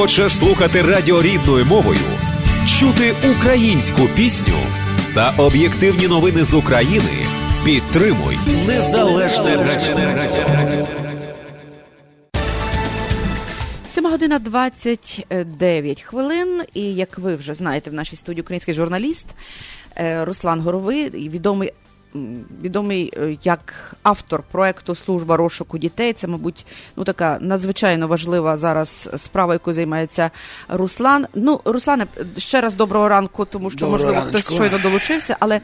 Хочеш слухати радіо рідною мовою, чути українську пісню та об'єктивні новини з України? Підтримуй незалежне радіо. 7 година 29 хвилин. І як ви вже знаєте, в нашій студії український журналіст е, Руслан Горовий, відомий. Відомий е, як автор проекту Служба розшуку дітей. Це, мабуть, ну така надзвичайно важлива зараз справа, яку займається Руслан. Ну, Руслане, ще раз доброго ранку, тому що Доброго можливо раночку. хтось щойно долучився, але.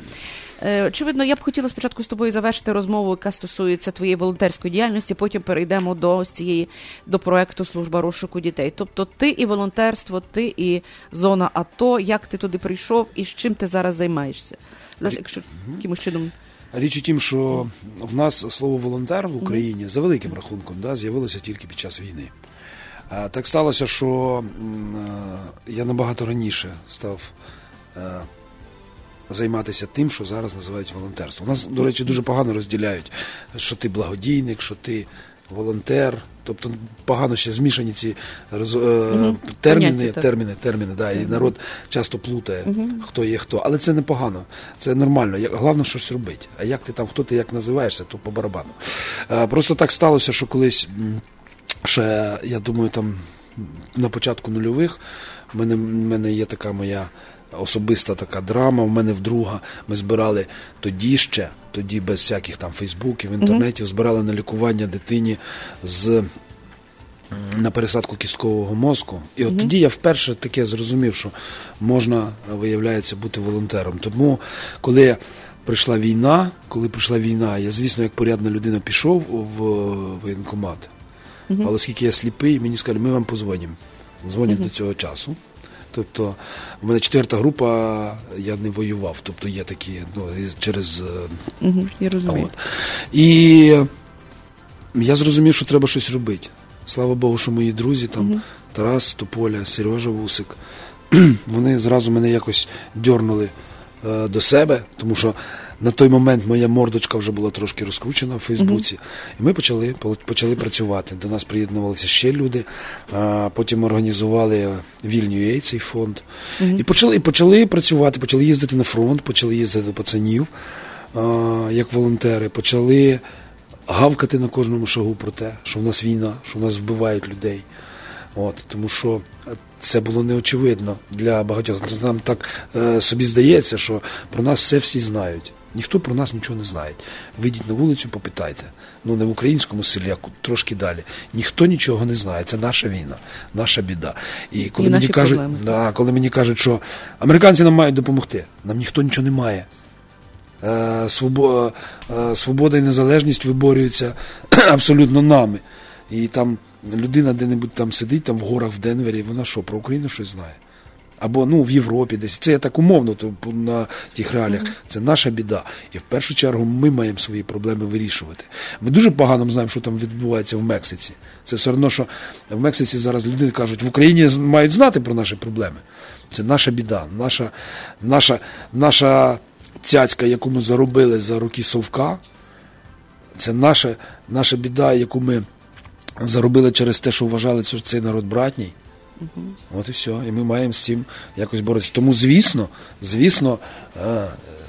Е, Очевидно, я б хотіла спочатку з тобою завершити розмову, яка стосується твоєї волонтерської діяльності. Потім перейдемо до ось цієї до проекту Служба розшуку дітей. Тобто, ти і волонтерство, ти і зона АТО. Як ти туди прийшов і з чим ти зараз займаєшся? Зараз, якщо якимось чином Річ у тім, що в нас слово волонтер в Україні за великим рахунком да, з'явилося тільки під час війни. Так сталося, що е, я набагато раніше став е, займатися тим, що зараз називають волонтерством. У нас, до речі, дуже погано розділяють, що ти благодійник, що ти волонтер. Тобто погано ще змішані ці роз- е, терміни, Поняття, терміни, терміни, да, і народ часто плутає, хто є хто. Але це непогано, це нормально. Головне щось робити. А як ти там, хто ти як називаєшся, то по барабану. Е, Просто так сталося, що колись ще, я думаю, там на початку нульових в мене, в мене є така моя особиста така драма. В мене вдруга ми збирали тоді ще, тоді без всяких там фейсбуків, інтернетів, збирали на лікування дитині з на пересадку кісткового мозку. І от тоді я вперше таке зрозумів, що можна, виявляється, бути волонтером. Тому, коли прийшла війна, коли прийшла війна, я, звісно, як порядна людина пішов в воєнкомат. Але оскільки я сліпий, мені сказали, ми вам позвонимо. Дзвонять до цього часу. Тобто, в мене четверта група, я не воював. Тобто є такі, ну, через угу, я розумію. От. І я зрозумів, що треба щось робити. Слава Богу, що мої друзі, там Тарас Тополя, Сережа Вусик, вони зразу мене якось дьорнули е, до себе, тому що на той момент моя мордочка вже була трошки розкручена в Фейсбуці. І ми почали, почали працювати. До нас приєднувалися ще люди. А, потім організували Вільнює цей фонд. І почали, і почали працювати, почали їздити на фронт, почали їздити до пацанів а, як волонтери, почали гавкати на кожному шагу про те, що в нас війна, що в нас вбивають людей. От, тому що це було неочевидно для багатьох. Це Нам так е, собі здається, що про нас все всі знають. Ніхто про нас нічого не знає. Вийдіть на вулицю, попитайте. Ну не в українському селі, а трошки далі. Ніхто нічого не знає. Це наша війна, наша біда. І коли І мені кажуть, да, коли мені кажуть, що американці нам мають допомогти, нам ніхто нічого не має. Е, е, свобода і незалежність виборюються абсолютно нами. І там людина де-небудь там сидить, там в горах в Денвері, вона що, про Україну щось знає? Або ну, в Європі десь. Це я так умовно то, на тих реаліях. Це наша біда. І в першу чергу ми маємо свої проблеми вирішувати. Ми дуже погано знаємо, що там відбувається в Мексиці. Це все одно, що в Мексиці зараз люди кажуть, в Україні мають знати про наші проблеми. Це наша біда, наша, наша, наша цяцька, яку ми заробили за роки совка. Це наша, наша біда, яку ми заробили через те, що вважали, що цей народ братній. От і все. І ми маємо з цим якось боротися. Тому, звісно, звісно, е,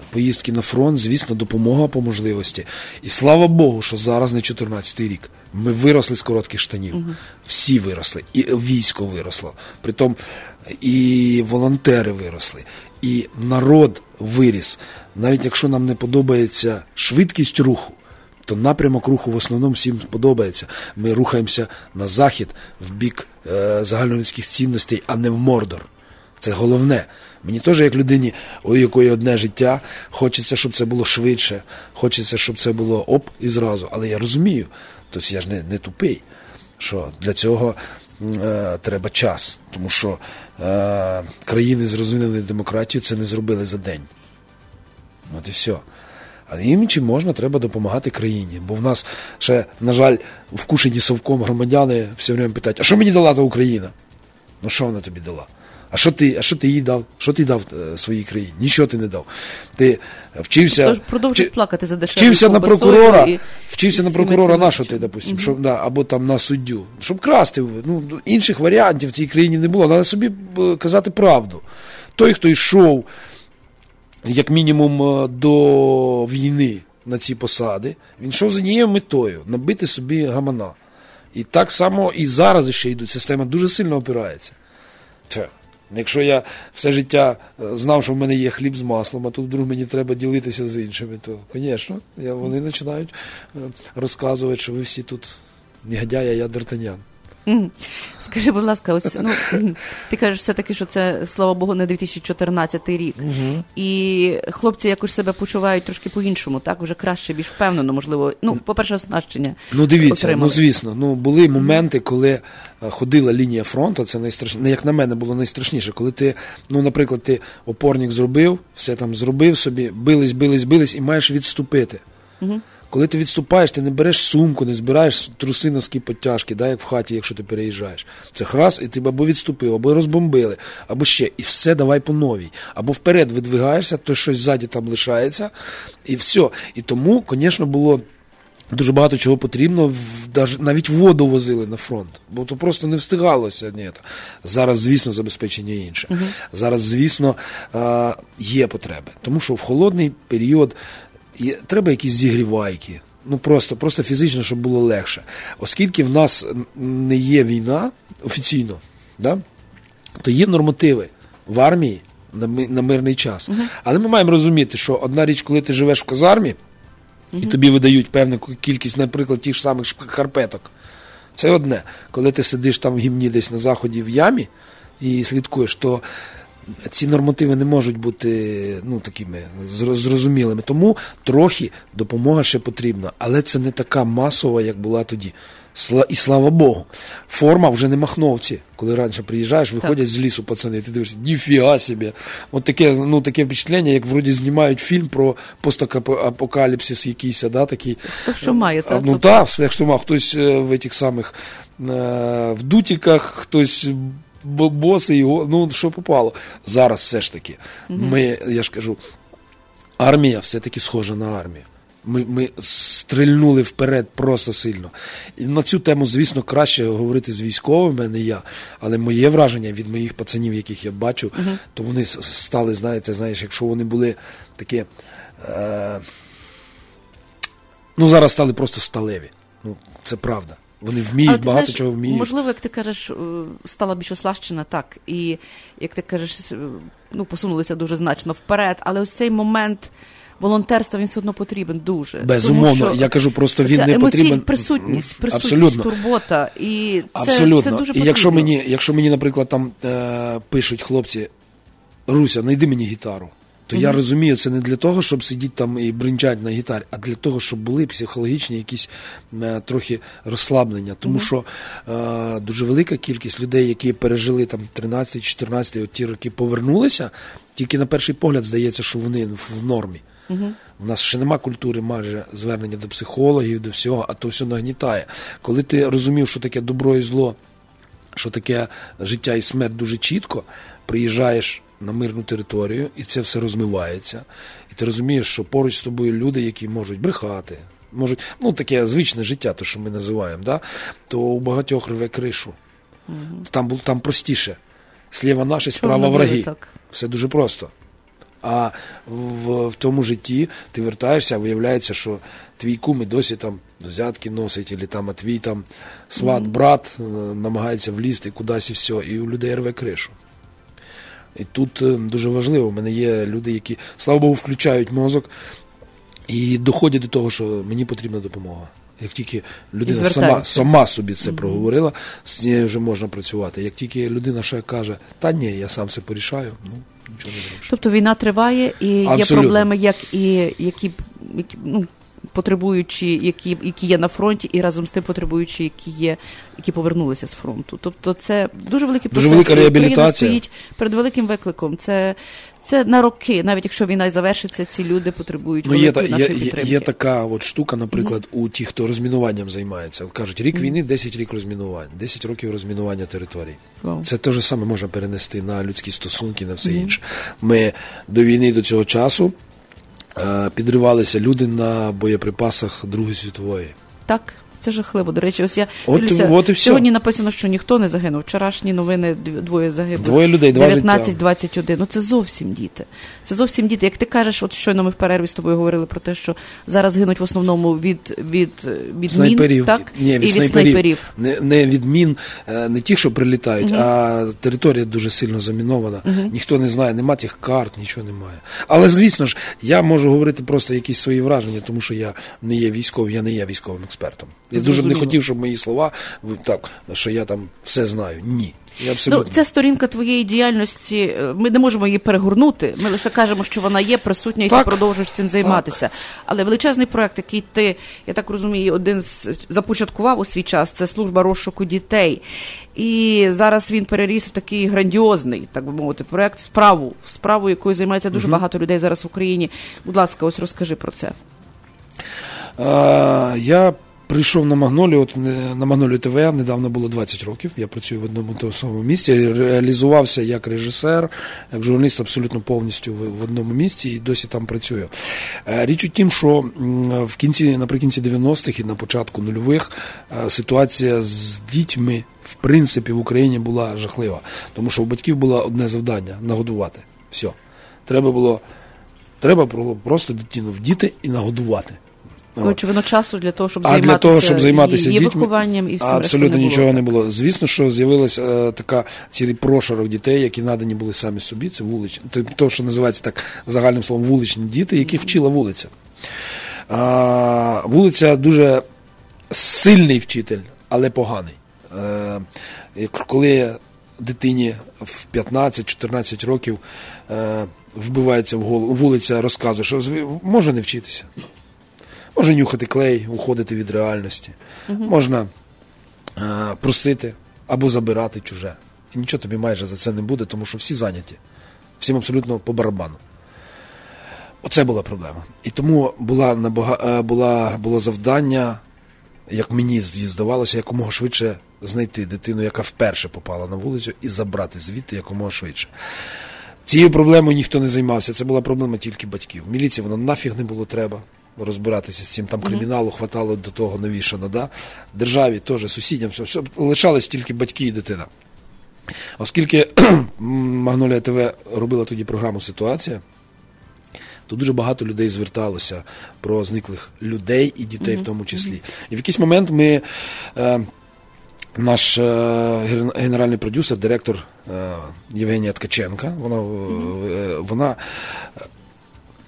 поїздки на фронт, звісно, допомога по можливості. І слава Богу, що зараз не 14-й рік. Ми виросли з коротких штанів. Всі виросли. І військо виросло. Притом і волонтери виросли, і народ виріс. Навіть якщо нам не подобається швидкість руху, то напрямок руху в основному всім подобається. Ми рухаємося на захід в бік загальнолюдських цінностей, а не в Мордор. Це головне. Мені теж, як людині, у якої одне життя, хочеться, щоб це було швидше, хочеться, щоб це було оп і зразу. Але я розумію, тобто я ж не, не тупий, що для цього е, треба час. Тому що е, країни з розвиненою демократією це не зробили за день. От і все. А їм чи можна, треба допомагати країні. Бо в нас ще, на жаль, вкушені совком громадяни все время питають, а що мені дала та Україна? Ну що вона тобі дала? А що ти а що ти їй дав? Що ти дав е, своїй країні? Нічого ти не дав. Ти вчився Тож продовжують вчи- плакати за дешевою вчився на прокурора, і вчився на прокурора на що ти, допустим, щоб, да, або там на суддю. Щоб красти. Ну, інших варіантів в цій країні не було. Треба собі е, казати правду. Той, хто йшов, як мінімум, е, до війни на ці посади, він йшов за однією метою набити собі гамана. І так само і зараз ще йдуть. Система дуже сильно опирається. Тьфе. Якщо я все життя е, знав, що в мене є хліб з маслом, а тут вдруг мені треба ділитися з іншими, то, звісно, вони починають е, розказувати, що ви всі тут негодяй, а я Д'Артанян. Скажи, будь ласка, ось ну ти кажеш все-таки, що це слава Богу, не 2014 рік. І хлопці якось себе почувають трошки по-іншому, так вже краще, більш впевнено, можливо. Ну, по-перше, оснащення. Ну, дивіться, отримали. ну звісно, ну були моменти, коли е, ходила лінія фронту, це найстрашніше, як на мене, було найстрашніше, коли ти, ну, наприклад, ти опорник зробив, все там зробив собі, бились, бились, бились, і маєш відступити. Коли ти відступаєш, ти не береш сумку, не збираєш труси носки підтяжки, да, як в хаті, якщо ти переїжджаєш. Це храс, і ти або відступив, або розбомбили, або ще, і все давай по новій. Або вперед видвигаєшся, то щось ззаді там лишається, і все. І тому, звісно, було. Дуже багато чого потрібно, навіть воду возили на фронт, бо то просто не встигалося. Ні. Зараз, звісно, забезпечення інше. Зараз, звісно, е, є потреби. Тому що в холодний період треба якісь зігрівайки. Ну просто, просто фізично, щоб було легше. Оскільки в нас не є війна офіційно, да? то є нормативи в армії на, ми- на мирний час. Але ми маємо розуміти, що одна річ, коли ти живеш в казармі, і тобі видають певну кількість, наприклад, тих ж самих шкарпеток. Це одне. Коли ти сидиш там в гімні десь на заході в ямі і слідкуєш, то ці нормативи не можуть бути ну, такими зрозумілими. Тому трохи допомога ще потрібна, але це не така масова, як була тоді. І слава Богу. Форма вже не махновці. Коли раніше приїжджаєш, виходять з лісу пацани, ти дивишся, ніфіга собі. От таке, ну, таке впечатлення, як вроді знімають фільм про постапокаліпсис якийсь, да, такий. То, що має, так? Ну Тобто- так, все, що мав. Хтось е, в этих самих е, в дутіках, хтось бо- босий, го- ну що попало. Зараз все ж таки. Ми, я ж кажу, армія все-таки схожа на армію. Ми, ми стрільнули вперед просто сильно. І на цю тему, звісно, краще говорити з військовими, не я. Але моє враження від моїх пацанів, яких я бачу, то вони стали, знаєте, знаєш, якщо вони були такі. Е, ну, зараз стали просто сталеві. Ну, це правда. Вони вміють, Але ти багато знаєш, чого вміють. Можливо, як ти кажеш, е, стала більш ослащена, так. І як ти кажеш, е, ну, посунулися дуже значно вперед. Але ось цей момент волонтерства він все одно потрібен дуже. Безумовно, Тому що я кажу, просто він не потрібен. присутність, присутність, Абсолютно. турбота. І це, Абсолютно. це дуже і якщо мені, якщо мені, наприклад, там е, пишуть хлопці, Руся, знайди мені гітару. То я розумію, це не для того, щоб сидіти там і бринчати на гітарі, а для того, щоб були психологічні якісь е, трохи розслаблення. Тому що е, дуже велика кількість людей, які пережили там 13-14 от ті роки, повернулися, тільки на перший погляд здається, що вони в в нормі. У нас ще нема культури майже звернення до психологів, до всього, а то все нагнітає. Коли ти розумів, що таке добро і зло, що таке життя і смерть дуже чітко, приїжджаєш на мирну територію, і це все розмивається. І ти розумієш, що поруч з тобою люди, які можуть брехати, можуть, ну таке звичне життя, то що ми називаємо, да? то у багатьох рве кришу. Там, там простіше. Сліва наші, справа враги. так. Все дуже просто. А в, в тому житті ти вертаєшся, а виявляється, що твій кум і досі там взятки носить, або там, а твій там сват, брат е, намагається влізти кудись і все, і у людей рве кришу. І тут е, дуже важливо, у мене є люди, які, слава Богу, включають мозок і доходять до того, що мені потрібна допомога. Як тільки людина сама, сама собі це проговорила, з нею вже можна працювати. Як тільки людина ще каже, та ні, я сам все порішаю, ну нічого не зробиш. Тобто війна триває, і є проблеми, як і які, які ну, потребуючі, які які є на фронті, і разом з тим потребуючі, які є, які повернулися з фронту. Тобто, це дуже великий процес. Дуже велика реабілітація. Україна стоїть перед великим викликом. Це це на роки, навіть якщо війна і завершиться, ці люди потребують ну, є, нашої є, підтримки. є така от штука, наприклад, mm-hmm. у тих, хто розмінуванням займається. От кажуть, рік mm-hmm. війни, 10 рік розмінувань, 10 років розмінування територій. Wow. Це те ж саме можна перенести на людські стосунки, на все mm-hmm. інше. Ми до війни до цього часу підривалися люди на боєприпасах Другої світової. Так. Це жахливо. До речі, ось я от, дивлюся, от і сьогодні написано, що ніхто не загинув. Вчорашні новини двоє загиблих. Двоє людей, 19-21. Ну це зовсім діти. Це зовсім діти. Як ти кажеш, от щойно ми в перерві з тобою говорили про те, що зараз гинуть в основному від від, від снайперів. мін, так? Ні, від і від снайперів. снайперів. Не, не від мін, не ті, що прилітають, угу. а територія дуже сильно замінована. Угу. Ніхто не знає, нема тих карт, нічого немає. Але звісно ж, я можу говорити просто якісь свої враження, тому що я не є військовим, я не є військовим експертом. Я дуже б не хотів, щоб мої слова так, що я там все знаю. Ні. Я абсолютно... Ну, ця сторінка твоєї діяльності, ми не можемо її перегорнути. Ми лише кажемо, що вона є присутня, і так. ти продовжуєш цим займатися. Так. Але величезний проект, який ти, я так розумію, один з започаткував у свій час, це служба розшуку дітей. І зараз він переріс в такий грандіозний, так би мовити, проект справу, справу, якою займається дуже угу. багато людей зараз в Україні. Будь ласка, ось розкажи про це. А, я Прийшов на Магнолію, от на Магнолію ТВ недавно було 20 років. Я працюю в одному тому самому місці. Реалізувався як режисер, як журналіст абсолютно повністю в одному місці і досі там працюю. Річ у тім, що в кінці, наприкінці 90-х і на початку нульових ситуація з дітьми в принципі в Україні була жахлива, тому що у батьків було одне завдання нагодувати. Все. Треба було треба було просто дитину вдіти і нагодувати. Очевидно, часу для того, щоб а займатися, для того, щоб займатися її дітьми, вихованням і всім абсолютно не нічого було, не було. Звісно, що з'явилася е, така цілий прошарок дітей, які надані були самі собі. Це вуличні, то, що називається так загальним словом вуличні діти, яких вчила вулиця. А, Вулиця дуже сильний вчитель, але поганий. Е, коли дитині в 15-14 років е, вбивається в голову, вулиця розказує, що може не вчитися. Можна нюхати клей, уходити від реальності, угу. можна а, просити або забирати чуже. І нічого тобі майже за це не буде, тому що всі зайняті, всім абсолютно по барабану. Оце була проблема. І тому була, набага... була, було завдання, як мені здавалося, якомога швидше знайти дитину, яка вперше попала на вулицю, і забрати звідти якомога швидше. Цією проблемою ніхто не займався. Це була проблема тільки батьків. Міліції воно нафіг не було треба розбиратися з цим. Там криміналу хватало до того навішано. Да? Державі теж сусідям все, все лишались тільки батьки і дитина. Оскільки Магнолія ТВ робила тоді програму Ситуація, то дуже багато людей зверталося про зниклих людей і дітей mm-hmm. в тому числі. І в якийсь момент ми. Е, наш е, генеральний продюсер, директор е, Євгенія Ткаченка, вона, mm-hmm. вона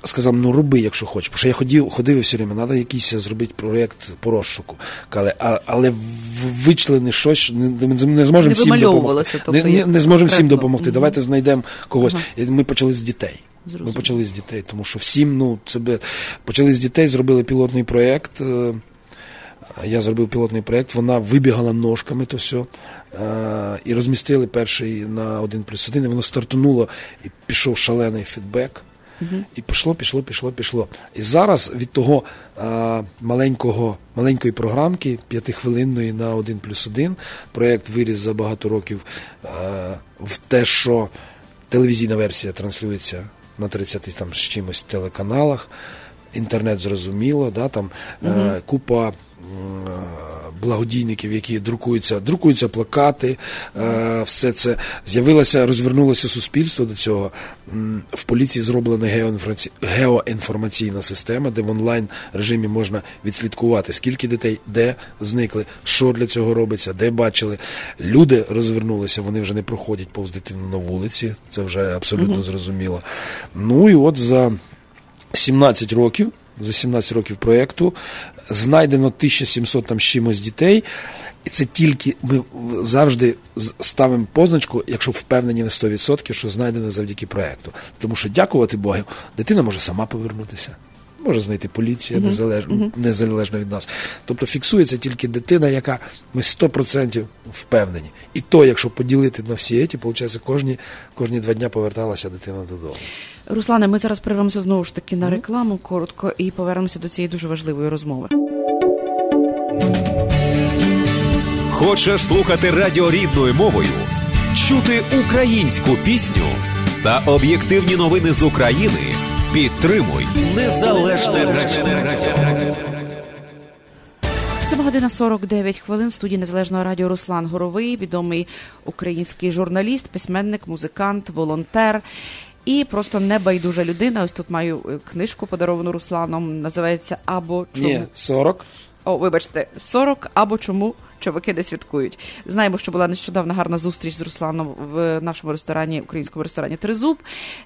сказав, ну роби, якщо хочеш. Бо що я ходив, ходив і все время, треба якийсь зробити проєкт по розшуку. Але, а, але вичлени щось, не, не зможемо всім допомогти. Тобто, не, не, не зможемо всім допомогти. Угу. Давайте знайдемо когось. І ми почали з дітей. Зрозуміло. Ми почали з дітей, тому що всім, ну, це би... почали з дітей, зробили пілотний проєкт. Е, я зробив пілотний проєкт, вона вибігала ножками то все. І розмістили перший на один плюс один, і воно стартануло, і пішов шалений фідбек. Угу. І пішло, пішло, пішло, пішло. І зараз від того а, маленького, маленької програмки, п'ятихвилинної на 1 плюс 1, проєкт виріс за багато років а, в те, що телевізійна версія транслюється на 30 там з чимось телеканалах. Інтернет зрозуміло, да, там угу. е, купа благодійників, які друкуються, друкуються плакати, е, все це з'явилося, розвернулося суспільство до цього. В поліції зроблена геоінформаційна система, де в онлайн режимі можна відслідкувати, скільки дітей де зникли, що для цього робиться, де бачили. Люди розвернулися, вони вже не проходять повз дитину на вулиці, це вже абсолютно угу. зрозуміло. Ну і от за 17 років. За 17 років проєкту знайдено 1700 там з чимось дітей, і це тільки ми завжди ставимо позначку, якщо впевнені на 100%, що знайдено завдяки проєкту. Тому що, дякувати Богу, дитина може сама повернутися. може знайти поліція незалежно, незалежно від нас. Тобто фіксується тільки дитина, яка ми 100% впевнені. І то, якщо поділити на всі ці, виходить, кожні, кожні два дня поверталася дитина додому. Руслане, ми зараз перервемося знову ж таки на рекламу коротко і повернемося до цієї дуже важливої розмови. Хочеш слухати радіо рідною мовою, чути українську пісню та об'єктивні новини з України? Підтримуй незалежне радіо. 7 година 49 хвилин в студії Незалежного радіо Руслан Горовий, відомий український журналіст, письменник, музикант, волонтер і просто небайдужа людина. Ось тут маю е, книжку подаровану Русланом. Називається Або чому. Ні, 40. О, вибачте, 40 або чому чоловіки не святкують. Знаємо, що була нещодавно гарна зустріч з Русланом в нашому ресторані, українському ресторані Тризуб.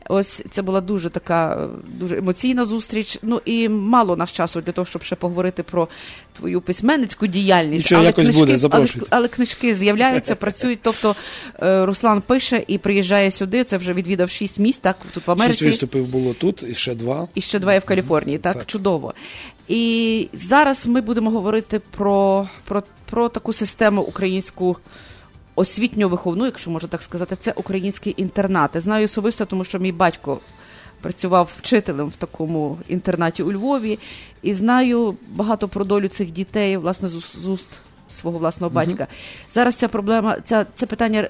Ось це була дуже така дуже емоційна зустріч. Ну і мало нас часу для того, щоб ще поговорити про твою письменницьку діяльність. Нічого, якось книжки, буде, але, запрошуйте. але книжки з'являються, працюють. Тобто е, Руслан пише і приїжджає сюди. Це вже відвідав шість міст, так тут в Шість виступів було тут, і ще два. І ще два є в Каліфорнії, так? Так. Чудово. І зараз ми будемо говорити про, про, про таку систему українську освітньо-виховну, якщо можна так сказати, це українські інтернати. Знаю особисто, тому що мій батько працював вчителем в такому інтернаті у Львові, і знаю багато про долю цих дітей, власне, з, уст- свого власного батька. Зараз ця проблема, ця, це питання.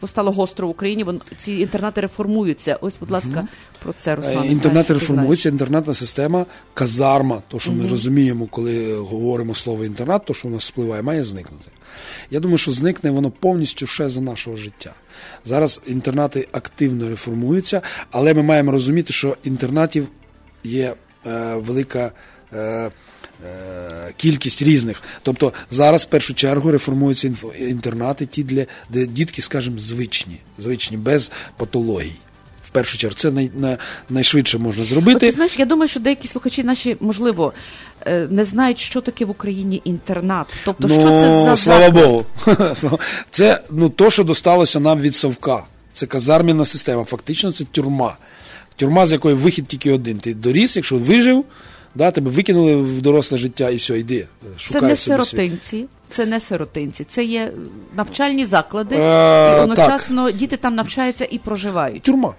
Е, Постало гостро в Україні, вон ці інтернати реформуються. Ось, будь ласка, про це Руслан. Е, знаєш, Інтернет ти система, казарма, то, що ми розуміємо, коли говоримо слово інтернат, то, що у нас спливає, має зникнути. Я думаю, що зникне воно повністю ще за нашого життя. Зараз інтернати активно реформуються, але ми маємо розуміти, що інтернатів є е, велика. Е, е, Кількість різних. Тобто зараз в першу чергу реформуються інтернати, ті, для, де дітки, скажімо, звичні, звичні, без патологій. В першу чергу, це най, на, найшвидше можна От зробити. ти знаєш, я думаю, що деякі слухачі наші, можливо, е, не знають, що таке в Україні інтернат. Тобто, що це за Ну, слава заклад? Богу. Це ну, то, що досталося нам від Совка. Це казарміна система. Фактично, це тюрма. Тюрма, з якої вихід тільки один. Ти доріс, якщо вижив, да, тебе викинули в доросле життя і все, йди. Це не собі світ. сиротинці, це не сиротинці, це є навчальні заклади, Е, і одночасно діти там навчаються і проживають. Тюрма.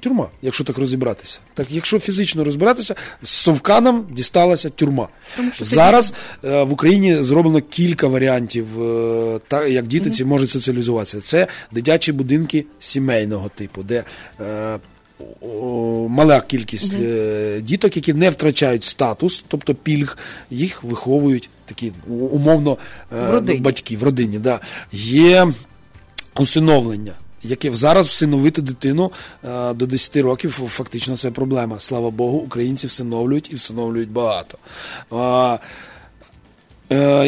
Тюрма, якщо так розібратися. Так, якщо фізично розбиратися, з совка нам дісталася тюрма. Тому що Зараз е, в Україні зроблено кілька варіантів, е, та, як діти ці можуть соціалізуватися. Це дитячі будинки сімейного типу, де е, мала кількість е, діток, які не втрачають статус, тобто пільг, їх виховують такі умовно е, В батьки в родині. Да. Є усиновлення. Яке зараз всиновити дитину е, до 10 років фактично це проблема. Слава Богу, українці всиновлюють і всиновлюють багато.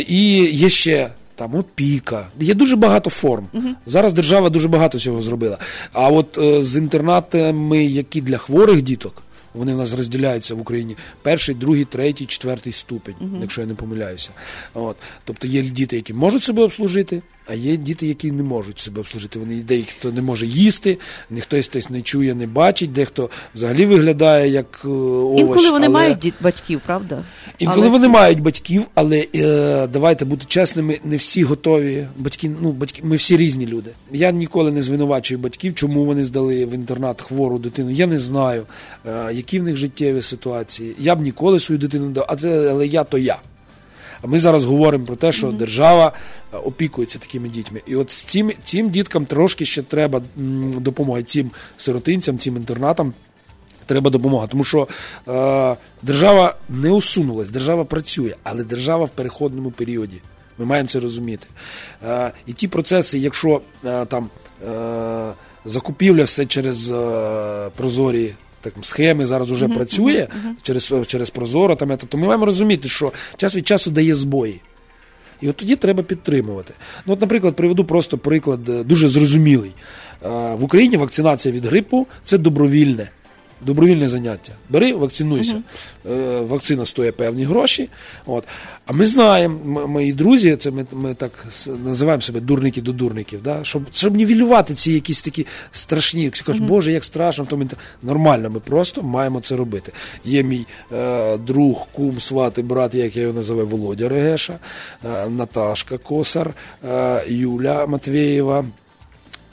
І є ще там опіка. Є дуже багато форм. Зараз держава дуже багато цього зробила. А от е, з інтернатами, які для хворих діток, вони в нас розділяються в Україні перший, другий, третій, четвертий ступень, якщо я не помиляюся. От. Тобто є діти, які можуть себе обслужити, а є діти, які не можуть себе обслужити. Вони деякі хто не може їсти, ніхто хтось не чує, не бачить, дехто взагалі виглядає як е, овоч. Інколи вони але... мають діт- батьків, правда? Інколи Але вони це- мають батьків, але е, давайте бути чесними, не всі готові. Батьки, ну батьки, ми всі різні люди. Я ніколи не звинувачую батьків, чому вони здали в інтернат хвору дитину. Я не знаю, е, які в них життєві ситуації. Я б ніколи свою дитину дав, а але я то я. А ми зараз говоримо про те, що держава е, опікується такими дітьми. І от з цим, цим діткам трошки ще треба допомоги, цим сиротинцям, цим інтернатам треба допомога. Тому що е, держава не усунулась, держава працює, але держава в переходному періоді. Ми маємо це розуміти. Е, і ті процеси, якщо е, там е, закупівля все через е, прозорі. Так, схеми зараз вже працює через, через Прозоро, там, то ми маємо розуміти, що час від часу дає збої. І от тоді треба підтримувати. Ну, от, наприклад, приведу просто приклад е, дуже зрозумілий. Е, В Україні вакцинація від грипу це добровільне. Добровільне заняття. Бери, вакцинуйся. Е, Вакцина стоїть певні гроші. От. А ми знаємо, м- мої друзі, це ми, ми так с- називаємо себе дурники до дурників, да? щоб, щоб нівелювати ці якісь такі страшні, всі кажуть, Боже, як страшно, в тому інтер- нормально, ми просто маємо це робити. Є мій е, друг, кум, сват і брат, як я його називаю, Володя Регеша, е, Наташка Косар, е, Юля Матвєєва.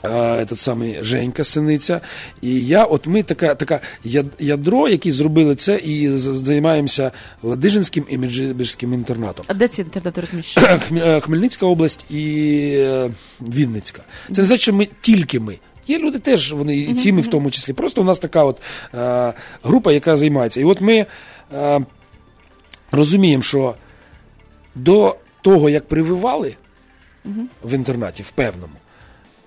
Этот самий Женька Синиця. І я, от ми така, така ядро, які зробили це, і займаємося Ладижинським і Меджибірським інтернатом. А де ці інтернети розміщені? Е, Хмельницька область і е, Вінницька. Це не значить, що ми тільки ми. Є люди теж, вони і ці ми в тому числі. Просто у нас така от е, група, яка займається. І от ми е, розуміємо, що до того, як прививали в інтернаті, в певному,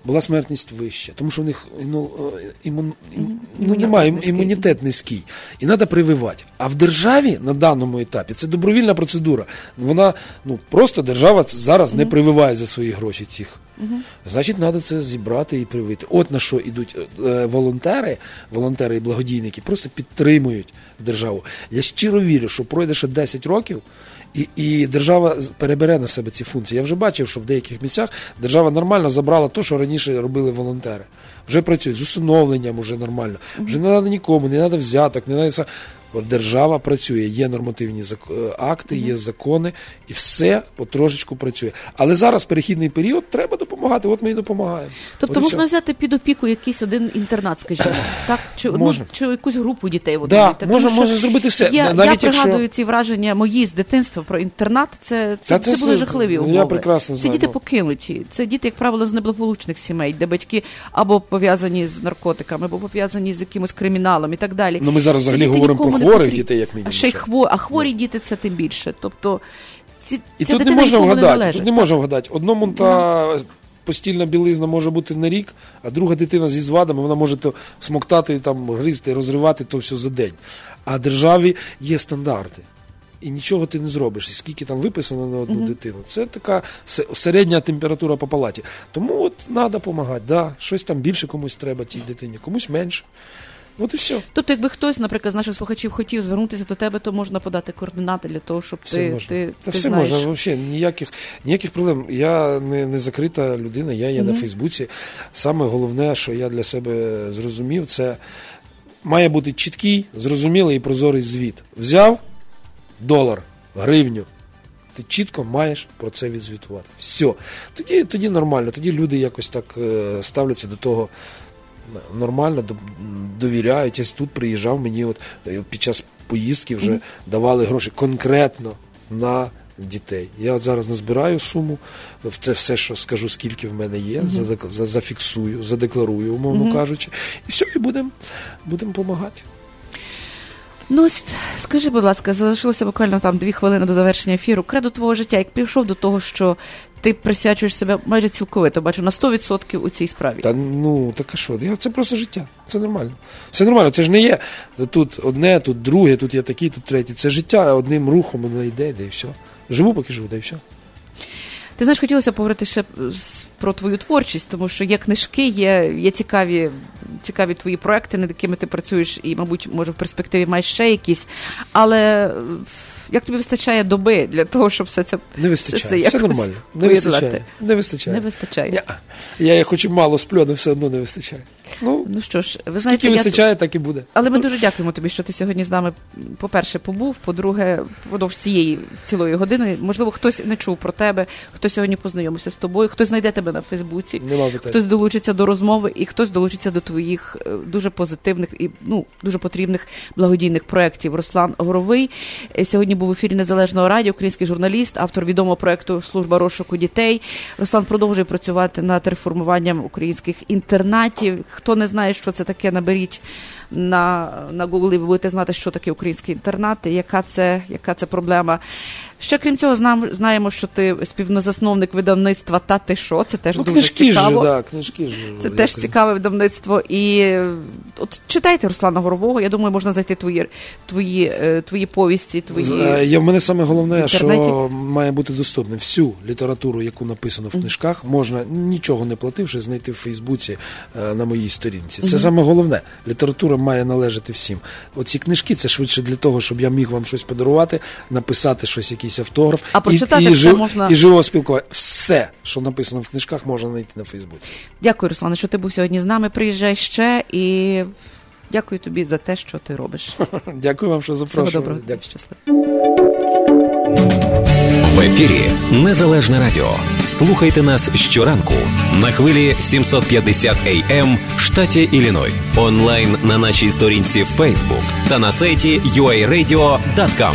була смертність вища, тому що в них ну, е, імун, ім- ну, немає імунітет низький. І треба прививати. А в державі на даному етапі це добровільна процедура. Вона ну просто держава зараз не прививає за свої гроші цих. Значить, треба це зібрати і привити. От на що йдуть е, волонтери, волонтери і благодійники, просто підтримують державу. Я щиро вірю, що пройде ще 10 років. І, і держава перебере на себе ці функції. Я вже бачив, що в деяких місцях держава нормально забрала те, що раніше робили волонтери. Вже працюють з усиновленням, вже нормально. Вже не треба нікому, не треба взяток, не треба. От Держава працює, є нормативні е, акти, є закони, і все потрошечку працює. Але зараз перехідний період треба допомагати. От ми і допомагаємо. Тобто От можна все. взяти під опіку якийсь один інтернат, скажімо, так? Чи, одну, чи якусь групу дітей в Да, можна- можна зробити все. Я, навіть я якщо- пригадую ці враження мої з дитинства про інтернат. Це, це, це, це були жахливі я умови. прекрасно Це діти ну. покинуті. Це діти, як правило, з неблагополучних сімей, де батьки або пов'язані з наркотиками, або пов'язані з якимось криміналом і так далі. Ну, ми зараз взагалі говоримо про хворих потрібні. дітей, як мінімум, А ще й хво... а хворі діти це тим більше. Тобто ці, І ця тут не можна не вгадати. Тут не можна вгадати. Одному та постільна білизна може бути на рік, а друга дитина зі звадами, вона може то смоктати, там, гризти, розривати то все за день. А державі є стандарти. І нічого ти не зробиш. І скільки там виписано на одну дитину. Це така середня температура по палаті. Тому от треба допомагати. Да, щось там більше комусь треба тій дитині, комусь менше. От і все. Тобто, якби хтось, наприклад, з наших слухачів хотів звернутися до тебе, то можна подати координати для того, щоб Все ти, можна. ти, Та ти все знаєш. можна, взагалі, ніяких, ніяких проблем. Я не, не закрита людина, я є на Фейсбуці. Саме головне, що я для себе зрозумів, це має бути чіткий, зрозумілий і прозорий звіт. Взяв долар, гривню. Ти чітко маєш про це відзвітувати. Все. Тоді, тоді нормально, тоді люди якось так е, ставляться до того нормально, до- довіряють. Я тут приїжджав, мені от е, під час поїздки вже давали гроші конкретно на дітей. Я от зараз назбираю суму, в це все, що скажу, скільки в мене є, за- зафіксую, задекларую, умовно кажучи, і все, і будемо будем допомагати. Ну, скажи, будь ласка, залишилося буквально там дві хвилини до завершення ефіру. Кредо твого життя, як пішов до того, що ти присвячуєш себе майже цілковито, бачу, на 100% у цій справі. Та ну так а що? Це просто життя. Це нормально. Це нормально. Це ж не є тут одне, тут друге, тут є такі, тут третє. Це життя одним рухом воно йде, де і все. Живу, поки живу, де і все. Ти знаєш, хотілося поговорити ще про твою творчість, тому що є книжки, є, є цікаві, цікаві твої проекти, над якими ти працюєш, і, мабуть, може, в перспективі маєш ще якісь. Але е, як тобі вистачає доби для того, щоб все це Не вистачає. це все нормально. Не вистачає. Не вистачає. не вистачає? Я, я хоч і мало сплю, але все одно не вистачає. Ну, Ну що ж, ви знаєте, скільки я... вистачає, так і буде. Але ми дуже дякуємо тобі, що ти сьогодні з нами, по-перше, побув, по-друге, впродовж цієї цілої години. Можливо, хтось не чув про тебе, хто сьогодні познайомився з тобою, хтось знайде тебе на Фейсбуці, хтось долучиться до розмови, і хтось долучиться до твоїх е, дуже позитивних і ну дуже потрібних благодійних проєктів. Руслан Горовий е, сьогодні був в ефірі Незалежного радіо, український журналіст, автор відомого проєкту Служба розшуку дітей. Руслан продовжує працювати над реформуванням українських інтернатів. Хто не знає, що це таке, наберіть на, на Google, і ви будете знати, що таке українські інтернати, яка це, яка це проблема. Ще крім цього, знаємо, що ти співнозасновник видавництва Та ти що? Це теж Ну, дуже книжки цікаво. ж, да, книжки ж. Це як- теж цікаве видавництво. І е, от читайте Руслана Горового. Я думаю, можна знайти твої твої, е, твої повісті, твої. Е, Я в мене саме головне, що має бути доступне. Всю літературу, яку написано в книжках, можна нічого не плативши, знайти в Фейсбуці на моїй сторінці. Це саме головне. Література має належати всім. Оці книжки це швидше для того, щоб я міг вам щось подарувати, написати щось, якийсь автограф А прочитати і, все жив- можна- і живого спілкування. Все, що написано в книжках, можна знайти на Фейсбуці. Дякую, Руслане, що ти був сьогодні з нами. Приїжджай ще і дякую тобі за те, що ти робиш. Дякую вам, що Всього запрошували. доброго. Дякую. Щасливо. В ефірі Незалежне Радіо. Слухайте нас щоранку на хвилі 750 AM в штаті Ілліной. Онлайн на нашій сторінці Facebook та на сайті uaradio.com.